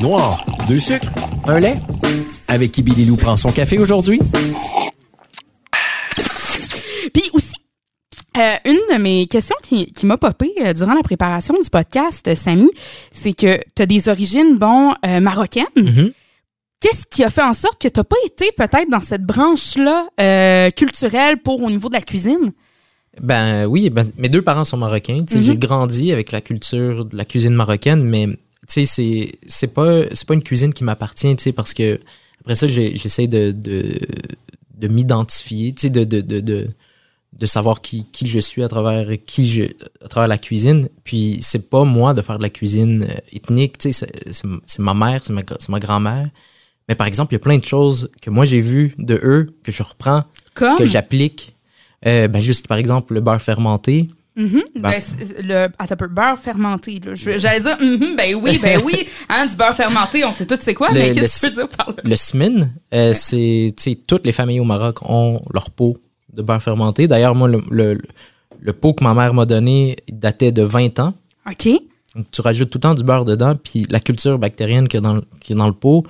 Noir, deux sucres, un lait. Avec qui Billy Lou prend son café aujourd'hui? Puis aussi, euh, une de mes questions qui, qui m'a popé euh, durant la préparation du podcast, euh, Samy, c'est que tu as des origines, bon, euh, marocaines. Mhm. Qu'est-ce qui a fait en sorte que tu pas été peut-être dans cette branche-là euh, culturelle pour au niveau de la cuisine? Ben oui, ben, mes deux parents sont marocains. sais, Mhm. J'ai grandi avec la culture de la cuisine marocaine, mais c'est c'est pas c'est pas une cuisine qui m'appartient, parce que après ça, j'ai- j'essaie de, de, de m'identifier, de, de, de, de, de savoir qui, qui je suis à travers qui je à travers la cuisine. Puis c'est pas moi de faire de la cuisine euh, ethnique, tu sais, c'est- ma mère, c'est ma, ma grand-mère. Mais par exemple, il y a plein de choses que moi j'ai vues de eux que je reprends, Comme? que j'applique. Euh, ben juste par exemple le beurre fermenté. Mhm. Ben- Ben, le, attends un peu, beurre fermenté. J'allais dire, mhm, ben oui, ben oui. Hein, du beurre fermenté, on sait tout c'est quoi, Le- mais qu'est-ce que tu veux dire par là? Le smin, euh, c'est tu sais, toutes les familles au Maroc ont leur pot de beurre fermenté. D'ailleurs moi le, le, le pot que ma mère m'a donné datait de 20 ans. OK. Donc, tu rajoutes tout le temps du beurre dedans, puis la culture bactérienne qu'il y a dans, qui est dans le pot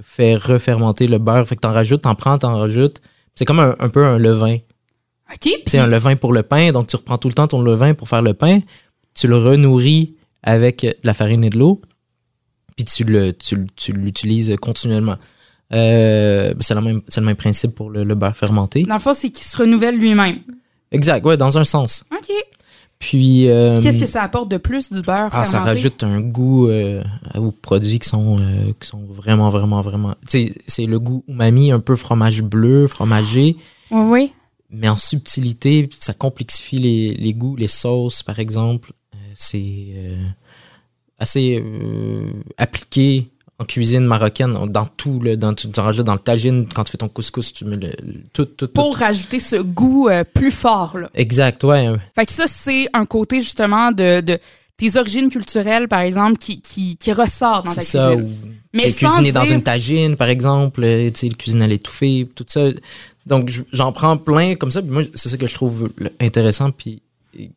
fait refermenter le beurre. Fait que t'en rajoutes, t'en prends, t'en rajoutes. C'est comme un, un peu un levain. C'est un levain pour le pain, donc tu reprends tout le temps ton levain pour faire le pain, tu le renourris avec de la farine et de l'eau, puis tu le tu, tu l'utilises continuellement. Euh, c'est, même, c'est le même principe pour le, le beurre fermenté. dans le fond, c'est qu'il se renouvelle lui-même. Exact, ouais, dans un sens. OK. Puis. euh, Qu'est-ce que ça apporte de plus du beurre ah, ça fermenté? rajoute un goût euh, aux produits qui sont, qui sont vraiment, vraiment, vraiment. C'est le goût umami, un peu fromage bleu, fromagé. Oui, oui. Mais en subtilité, ça complexifie les, les goûts, les sauces, par exemple. Euh, c'est euh, assez euh, appliqué en cuisine marocaine, dans tout, le, dans, tu, rajoutes dans le tagine, quand tu fais ton couscous, tu mets le, le- tout, tout, tout. Pour rajouter ce goût euh, plus fort, là. Exact, ouais. Fait que ça, c'est un côté, justement, de, de tes origines culturelles, par exemple, qui, qui, qui ressort dans ta ça. cuisine. Mais cuisiné dans une tagine, par exemple, tu sais, le cuisine à l'étouffée, tout ça. Donc, je- j'en prends plein comme ça. Moi, c'est ça que je trouve intéressant, puis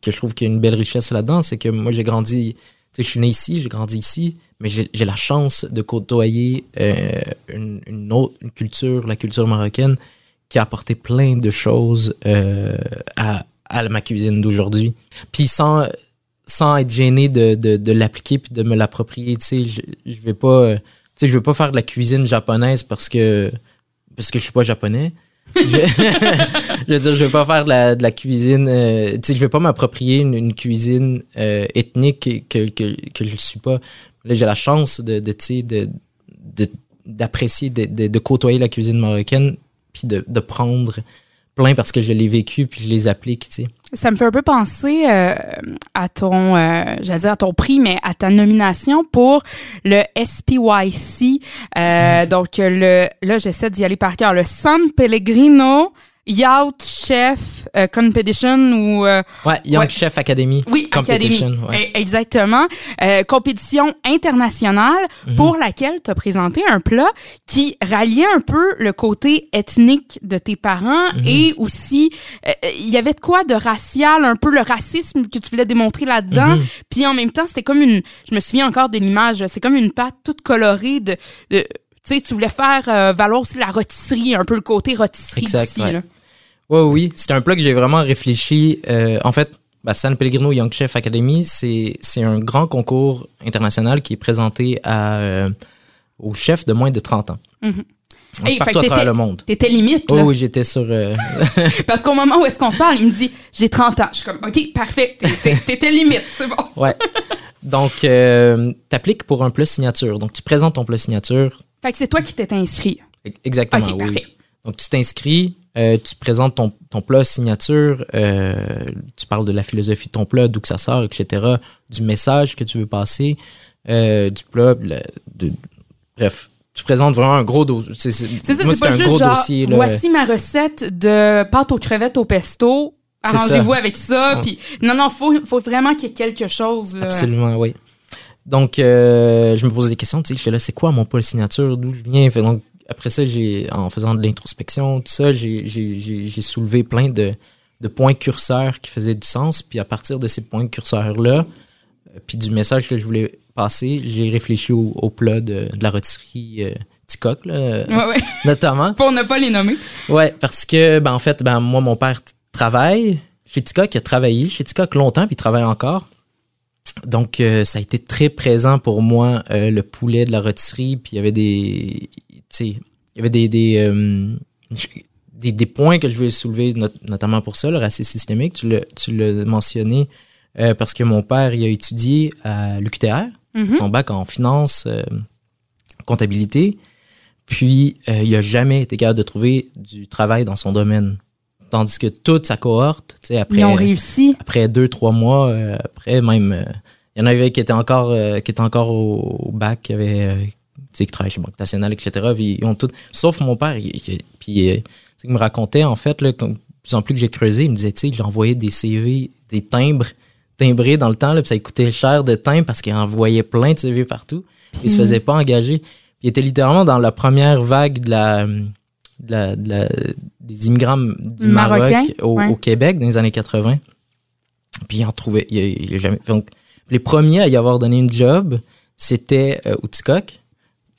que je trouve qu'il y a une belle richesse là-dedans. C'est que moi, j'ai grandi, je suis né ici, j'ai grandi ici, mais j'ai la chance de côtoyer euh, une, autre une culture, la culture marocaine, qui a apporté plein de choses euh, à, ma cuisine d'aujourd'hui. Puis sans, sans être gêné de, l'appliquer puis de me l'approprier, tu sais, je, je vais pas, je vais pas faire de la cuisine japonaise parce que parce que je suis pas japonais. je, veux dire, je vais pas faire de la, cuisine, euh, tu sais, je vais pas m'approprier une, cuisine euh, ethnique que, que, je suis pas. Là, j'ai la chance de, tu sais, d'apprécier, de, côtoyer la cuisine marocaine, puis de prendre plein parce que je l'ai vécu, puis je les applique, tu sais. Ça me fait un peu penser euh, à ton, euh, j'allais dire à ton prix, mais à ta nomination pour le SPYC. Euh, Donc, le, là, j'essaie d'y aller par cœur. Le San Pellegrino Yacht Chef euh, Competition ou... euh, Ouais, Ouais. Chef Academy. oui, Competition, Academy. ouais. Eh, Exactement. Euh, compétition internationale Mhm. pour laquelle tu as présenté un plat qui ralliait un peu le côté ethnique de tes parents Mhm. et aussi euh, il y avait de quoi de racial, un peu le racisme que tu voulais démontrer là-dedans. Mhm. Puis en même temps, c'était comme une je me souviens encore de l'image, c'est comme une pâte toute colorée de, de tu sais, tu voulais faire euh, valoir aussi la rôtisserie, un peu le côté rôtisserie Exact, d'ici. ouais. là. Ouais, oui, c'est un plat que j'ai vraiment réfléchi. Euh, en fait, bah, San Pellegrino Young Chef Academy, c'est un grand concours international qui est présenté à, euh, aux chefs de moins de 30 ans. Donc, Hey, fait partout que à travers t'étais- le monde. T'étais limite, Oh oui, j'étais sur... euh, Parce qu'au moment où est-ce qu'on se parle, il me dit j'ai 30 ans. Je suis comme OK, parfait. T'es- t'es- T'étais limite, c'est bon. ouais. Donc, euh, t'appliques pour un plat signature. Donc, tu présentes ton plat signature. Fait que c'est toi qui t'étais inscrit. Exactement, OK, oui. parfait. Donc, tu t'inscris, euh, tu présentes ton, ton plat signature, euh, tu parles de la philosophie de ton plat, d'où que ça sort, etc., du message que tu veux passer, euh, du plat, de- bref. Tu présentes vraiment un gros dossier. C'est ça, c'est pas un juste gros genre dossier. Là. voici ma recette de pâte aux crevettes au pesto. Arrangez-vous avec ça. Ouais. Puis non, non, faut, faut vraiment qu'il y ait quelque chose. Là. Absolument, oui. Donc, je me posais des questions. Tu sais, je fais là, c'est quoi mon pôle signature? D'où je viens? Fait, donc, après ça, j'ai, en faisant de l'introspection, tout ça, j'ai, soulevé plein de, de points curseurs qui faisaient du sens. Puis à partir de ces points curseurs-là, euh, puis du message que je voulais passer, j'ai réfléchi au, au plat de, de la rôtisserie euh, Ticoc, là, Ouais, ouais. notamment. Pour ne pas les nommer. Ouais, parce que, ben, en fait, ben, moi, mon père travaille chez Ticoc, il a travaillé chez Ticoc longtemps, puis il travaille encore. Donc, euh, ça a été très présent pour moi, euh, le poulet de la rôtisserie, puis il y avait des, tu sais, il y avait des, des, euh, des, des points que je voulais soulever, not- notamment pour ça, le racisme systémique, tu l'as, tu l'as mentionné, parce que mon père, il a étudié à l'UQTR, Mhm. son bac en finance, comptabilité. Puis, il a jamais été capable de trouver du travail dans son domaine. Tandis que toute sa cohorte, tu sais, après, Ils ont réussi. après deux, trois mois, euh, après même, euh, il y en avait qui étaient encore, euh, qui étaient encore au, au bac, qui avaient, tu sais, qui travaillaient chez Banque Nationale, etc. Puis ils ont tout, sauf mon père, il- il- puis qu'il me racontait, en fait, là, comme, de plus en plus que j'ai creusé, il me disait, tu sais, j'envoyais des CV, des timbres timbrés dans le temps, là, puis ça coûtait cher de timbre parce qu'il envoyait plein de CV partout. Puis il se faisait pas engager. Puis il était littéralement dans la première vague de la, de la- de la- des immigrants du Maroc au, ouais. au Québec dans les années 80. Puis il en. Il, a- il a jamais, donc, les premiers à y avoir donné une job, c'était euh.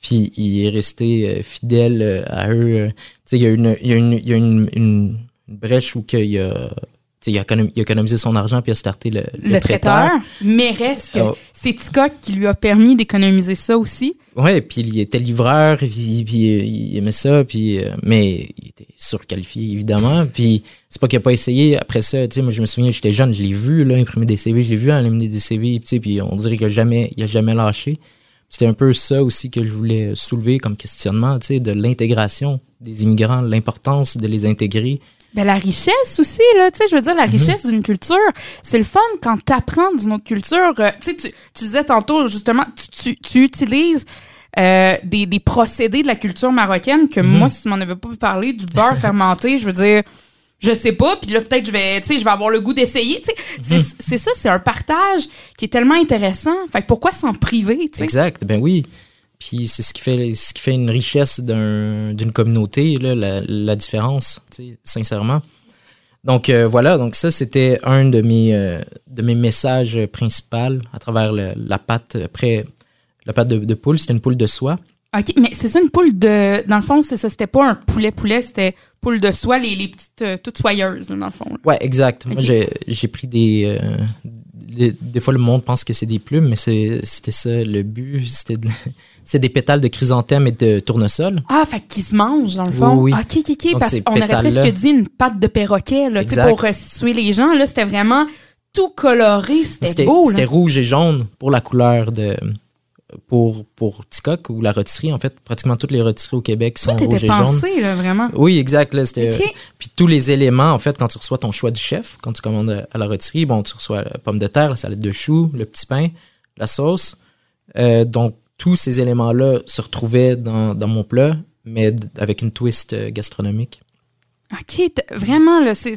Puis il est resté euh, fidèle euh, à eux. euh. Tu sais, il y a une, il y a une, il y a une, une- brèche où qu'il a, tu sais, il a, économisé, il a économisé son argent puis a starté le, le Le, traiteur. Mais reste que Oh. c'est Ticoc qui lui a permis d'économiser ça aussi. Ouais, puis il était livreur, puis, puis euh, il aimait ça, puis euh, mais il était surqualifié évidemment, puis c'est pas qu'il a pas essayé après ça, tu sais moi je me souviens j'étais jeune, je l'ai vu là imprimer des CV, je l'ai vu imprimer des CV, tu sais puis on dirait qu'il a jamais il a jamais lâché. C'était un peu ça aussi que je voulais soulever comme questionnement, tu sais de l'intégration des immigrants, l'importance de les intégrer. Ben, la richesse aussi, là, tu sais, je veux dire, la richesse d'une culture, c'est le fun quand tu apprends d'une autre culture. Euh, tu sais, tu disais tantôt, justement, tu, tu, tu utilises euh, des, des procédés de la culture marocaine que moi, si tu m'en avais pas parlé, du beurre fermenté, je veux dire, je sais pas, puis là, peut-être, je vais, tu sais, je vais avoir le goût d'essayer, tu sais. C'est- C'est ça, c'est un partage qui est tellement intéressant. Fait que pourquoi s'en priver, tu sais? Exact, ben oui. Puis c'est ce qui fait ce qui fait une richesse d'un- d'une communauté, là, la, la différence, sincèrement. Donc euh, voilà, donc ça c'était un de mes euh, de mes messages principaux à travers le- la pâte après la pâte de, de poule, c'était une poule de soie. OK, mais c'est ça une poule de. Dans le fond, c'est ça. C'était pas un poulet-poulet, c'était poule de soie, les, les petites euh, toutes soyeuses, là, dans le fond. là. Ouais, exact. Moi j'ai pris des, euh, des des fois le monde pense que c'est des plumes, mais c'était ça le but, c'était de- c'est des pétales de chrysanthème et de tournesol. Ah, fait qu'ils se mangent, dans le fond. Oui, oui. OK, OK, OK. Donc, Parce qu'on aurait presque dit une pâte de perroquet, là, pour restituer les gens. Là, c'était vraiment tout coloré. C'était beau, c'était rouge et jaune pour la couleur de pour pour Ticoc ou la rôtisserie en fait pratiquement toutes les rôtisseries au Québec sont Tout rouges était et jaunes. pensé, là, vraiment. Oui, exact là, OK. puis tous les éléments en fait quand tu reçois ton choix du chef, quand tu commandes à- à la rôtisserie, bon tu reçois la pomme de terre, la salade de choux, le petit pain, la sauce. Euh, donc tous ces éléments là se retrouvaient dans, dans mon plat mais avec une twist euh, gastronomique. OK, vraiment, là, c'est...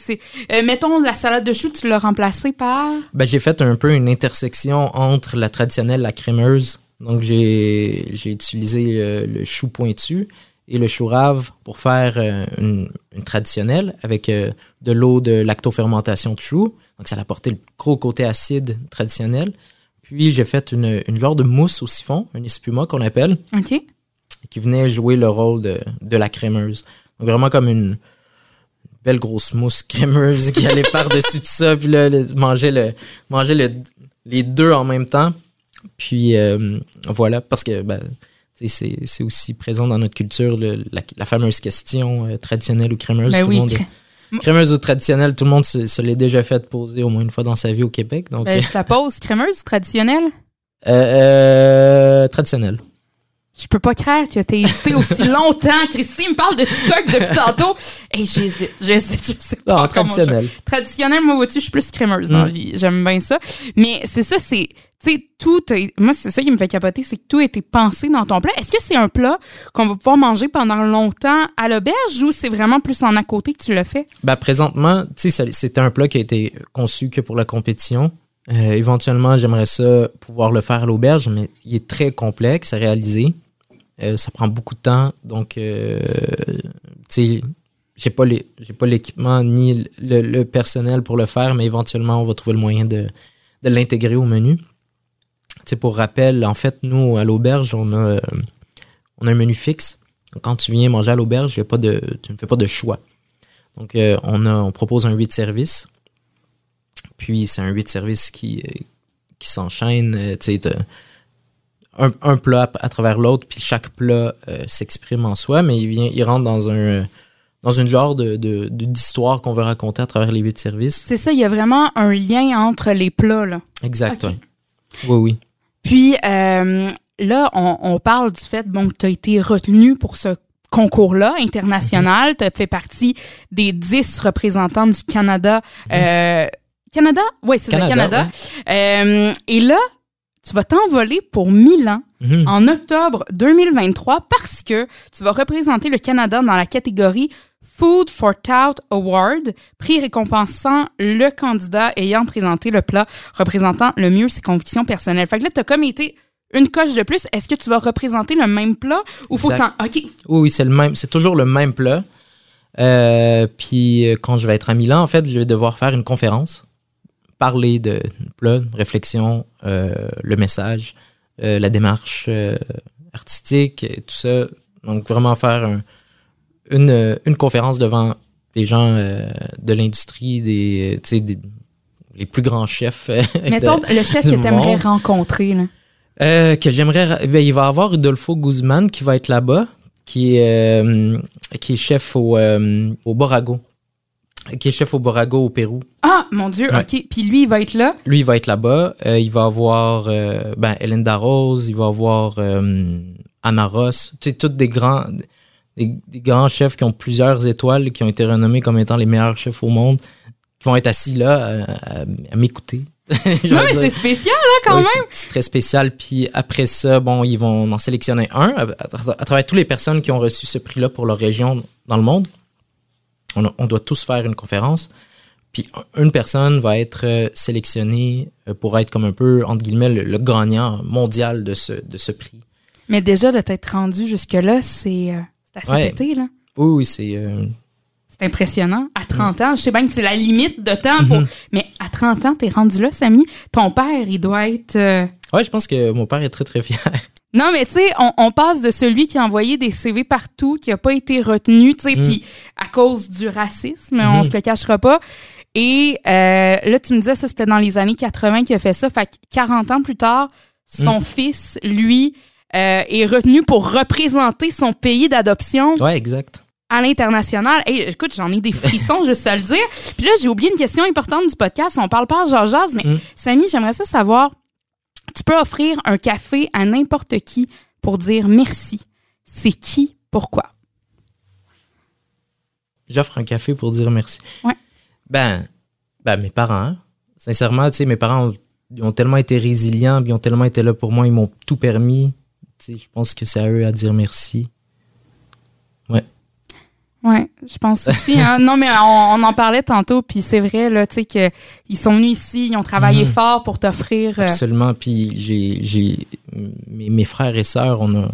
euh, mettons, la salade de choux, tu l'as remplacée par... Ben, j'ai fait un peu une intersection entre la traditionnelle, la crémeuse. Donc, j'ai utilisé euh, le chou pointu et le chou rave pour faire euh, une, une traditionnelle avec de l'eau de lactofermentation de chou. Donc, ça a apporté le gros côté acide traditionnel. Puis, j'ai fait une, une genre de mousse au siphon, un espuma qu'on appelle, OK. qui venait jouer le rôle de, de la crémeuse. Donc, vraiment comme une belle grosse mousse crémeuse qui allait par-dessus tout ça, puis là, le- manger, le, manger le, les deux en même temps. Puis euh, voilà, parce que ben, c'est aussi présent dans notre culture, le- la, la fameuse question euh, traditionnelle ou crémeuse. Ben tout oui, monde- crémeuse ou traditionnelle, tout le monde se, se l'est déjà fait poser au moins une fois dans sa vie au Québec. Donc, ben, je la pose. Crémeuse ou traditionnelle? euh, euh, traditionnelle. Je peux pas croire que t'aies hésité aussi longtemps. Christine me parle de TikTok depuis tantôt. Et j'hésite, j'hésite, je sais pas Non, traditionnelle. Traditionnel, moi, vois-tu, je suis plus crémeuse dans Mm. la vie. J'aime bien ça. Mais c'est ça, c'est, tu sais, tout, moi, c'est ça qui me fait capoter, c'est que tout a été pensé dans ton plat. Est-ce que c'est un plat qu'on va pouvoir manger pendant longtemps à l'auberge ou c'est vraiment plus en à côté que tu le fais? Ben, présentement, tu sais, c'était un plat qui a été conçu que pour la compétition. Euh, éventuellement, j'aimerais ça pouvoir le faire à l'auberge, mais il est très complexe à réaliser. Euh, ça prend beaucoup de temps. Donc, euh, tu sais, j'ai pas l'équipement ni le, personnel pour le faire, mais éventuellement on va trouver le moyen de l'intégrer au menu. Sais, pour rappel, en fait, nous à l'auberge, on a on a un menu fixe. Donc, quand tu viens manger à l'auberge, tu ne fais pas de choix. Donc euh, on a on propose un 8 services. Puis c'est un 8 services qui euh, qui s'enchaîne, euh, tu sais t'as un, un plat à travers l'autre, puis chaque plat euh, s'exprime en soi, mais il vient, il rentre dans un dans une genre de de- de- d'histoire qu'on veut raconter à travers les huit services. C'est ça, il y a vraiment un lien entre les plats, là. Exact. Ouais. Oui, oui. Puis euh, là, on, on parle du fait bon, que tu as été retenu pour ce concours-là international. Tu as fait partie des 10 représentants du Canada. euh, Canada? Oui, c'est ça, Canada, Canada. Euh, et là, tu vas t'envoler pour Milan Mhm. en octobre 2023 parce que tu vas représenter le Canada dans la catégorie Food for Tout Award, prix récompensant le candidat ayant présenté le plat représentant le mieux ses convictions personnelles. Fait que là, tu as comme été une coche de plus. Est-ce que tu vas représenter le même plat ou faut que Exact. OK. Oui, oui, c'est le même. C'est toujours le même plat. Euh, puis euh, quand je vais être à Milan, en fait, je vais devoir faire une conférence, parler de plat, réflexion, euh, le message, euh, la démarche artistique, et tout ça. Donc vraiment faire un- une, euh, une conférence devant les gens euh, de l'industrie, des, sais, des les plus grands chefs. euh, Mettons le chef que tu aimerais rencontrer. Là. Euh, que j'aimerais. Ben, il va y avoir Rudolfo Guzman qui va être là-bas, qui est, euh, qui est chef au, euh, au Borago. Qui est chef au Borago au Pérou. Ah, mon Dieu, Ouais. OK. Puis lui, il va être là? Lui, il va être là-bas. Euh, il va avoir euh, ben, Hélène Darroze, il va avoir euh, Anna Ross. Tu sais, tous des grands, des, des grands chefs qui ont plusieurs étoiles, qui ont été renommés comme étant les meilleurs chefs au monde, qui vont être assis là à, à- à m'écouter. Non, mais c'est spécial, là, quand Oui, même. c'est- très spécial. Puis après ça, bon, ils vont en sélectionner un à, à- à travers toutes les personnes qui ont reçu ce prix-là pour leur région dans le monde. On, a- on doit tous faire une conférence. Puis un- une personne va être euh, sélectionnée euh, pour être comme un peu, entre guillemets, le, le gagnant mondial de ce, de ce prix. Mais déjà, de t'être rendu jusque-là, c'est euh, c'est assez Ouais. pété, là. Oui, oui, c'est. euh, C'est impressionnant. À 30 ans, je sais bien que c'est la limite de temps. pour- Mhm. Mais à 30 ans, t'es rendu là, Samy? Ton père, il doit être... euh, Ouais, je pense que mon père est très, très fier. Non, mais tu sais, on, on passe de celui qui a envoyé des CV partout, qui a pas été retenu, tu sais, Mm. puis à cause du racisme, on Mhm. se le cachera pas. Et euh, là, tu me disais, ça, c'était dans les années 80 qu'il a fait ça. Fait que 40 ans plus tard, son Mm. fils, lui, euh, est retenu pour représenter son pays d'adoption Ouais, exact. à l'international. Hey, écoute, j'en ai des frissons juste à le dire. Puis là, j'ai oublié une question importante du podcast. On parle pas à Georges, mais Mm. Samy, j'aimerais ça savoir. Tu peux offrir un café à n'importe qui pour dire merci. C'est qui? Pourquoi? J'offre un café pour dire merci. Ouais. Ben, ben mes parents. hein. Sincèrement, tu sais, mes parents ont, ont tellement été résilients, ils ont tellement été là pour moi, ils m'ont tout permis. Je pense que c'est à eux à dire merci. Ouais, je pense aussi. Hein? non, mais on, on en parlait tantôt, puis c'est vrai, là, tu sais, qu'ils sont venus ici, ils ont travaillé Mhm. fort pour t'offrir. euh, Absolument. Puis j'ai, j'ai mes, mes frères et sœurs, on a,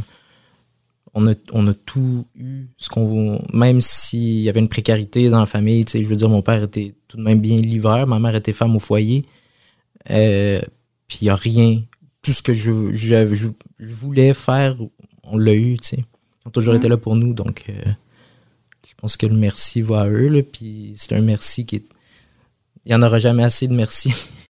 on a, on a tout eu. Ce qu'on, même s'il y avait une précarité dans la famille, tu sais, je veux dire, mon père était tout de même bien livreur, ma mère était femme au foyer. Euh, puis il n'y a rien. Tout ce que je, je, je, je voulais faire, on l'a eu, tu sais. Ils ont toujours Mhm. été là pour nous, donc euh, je pense que le merci va à eux, là, puis c'est un merci qui est... Il n'y en aura jamais assez de merci.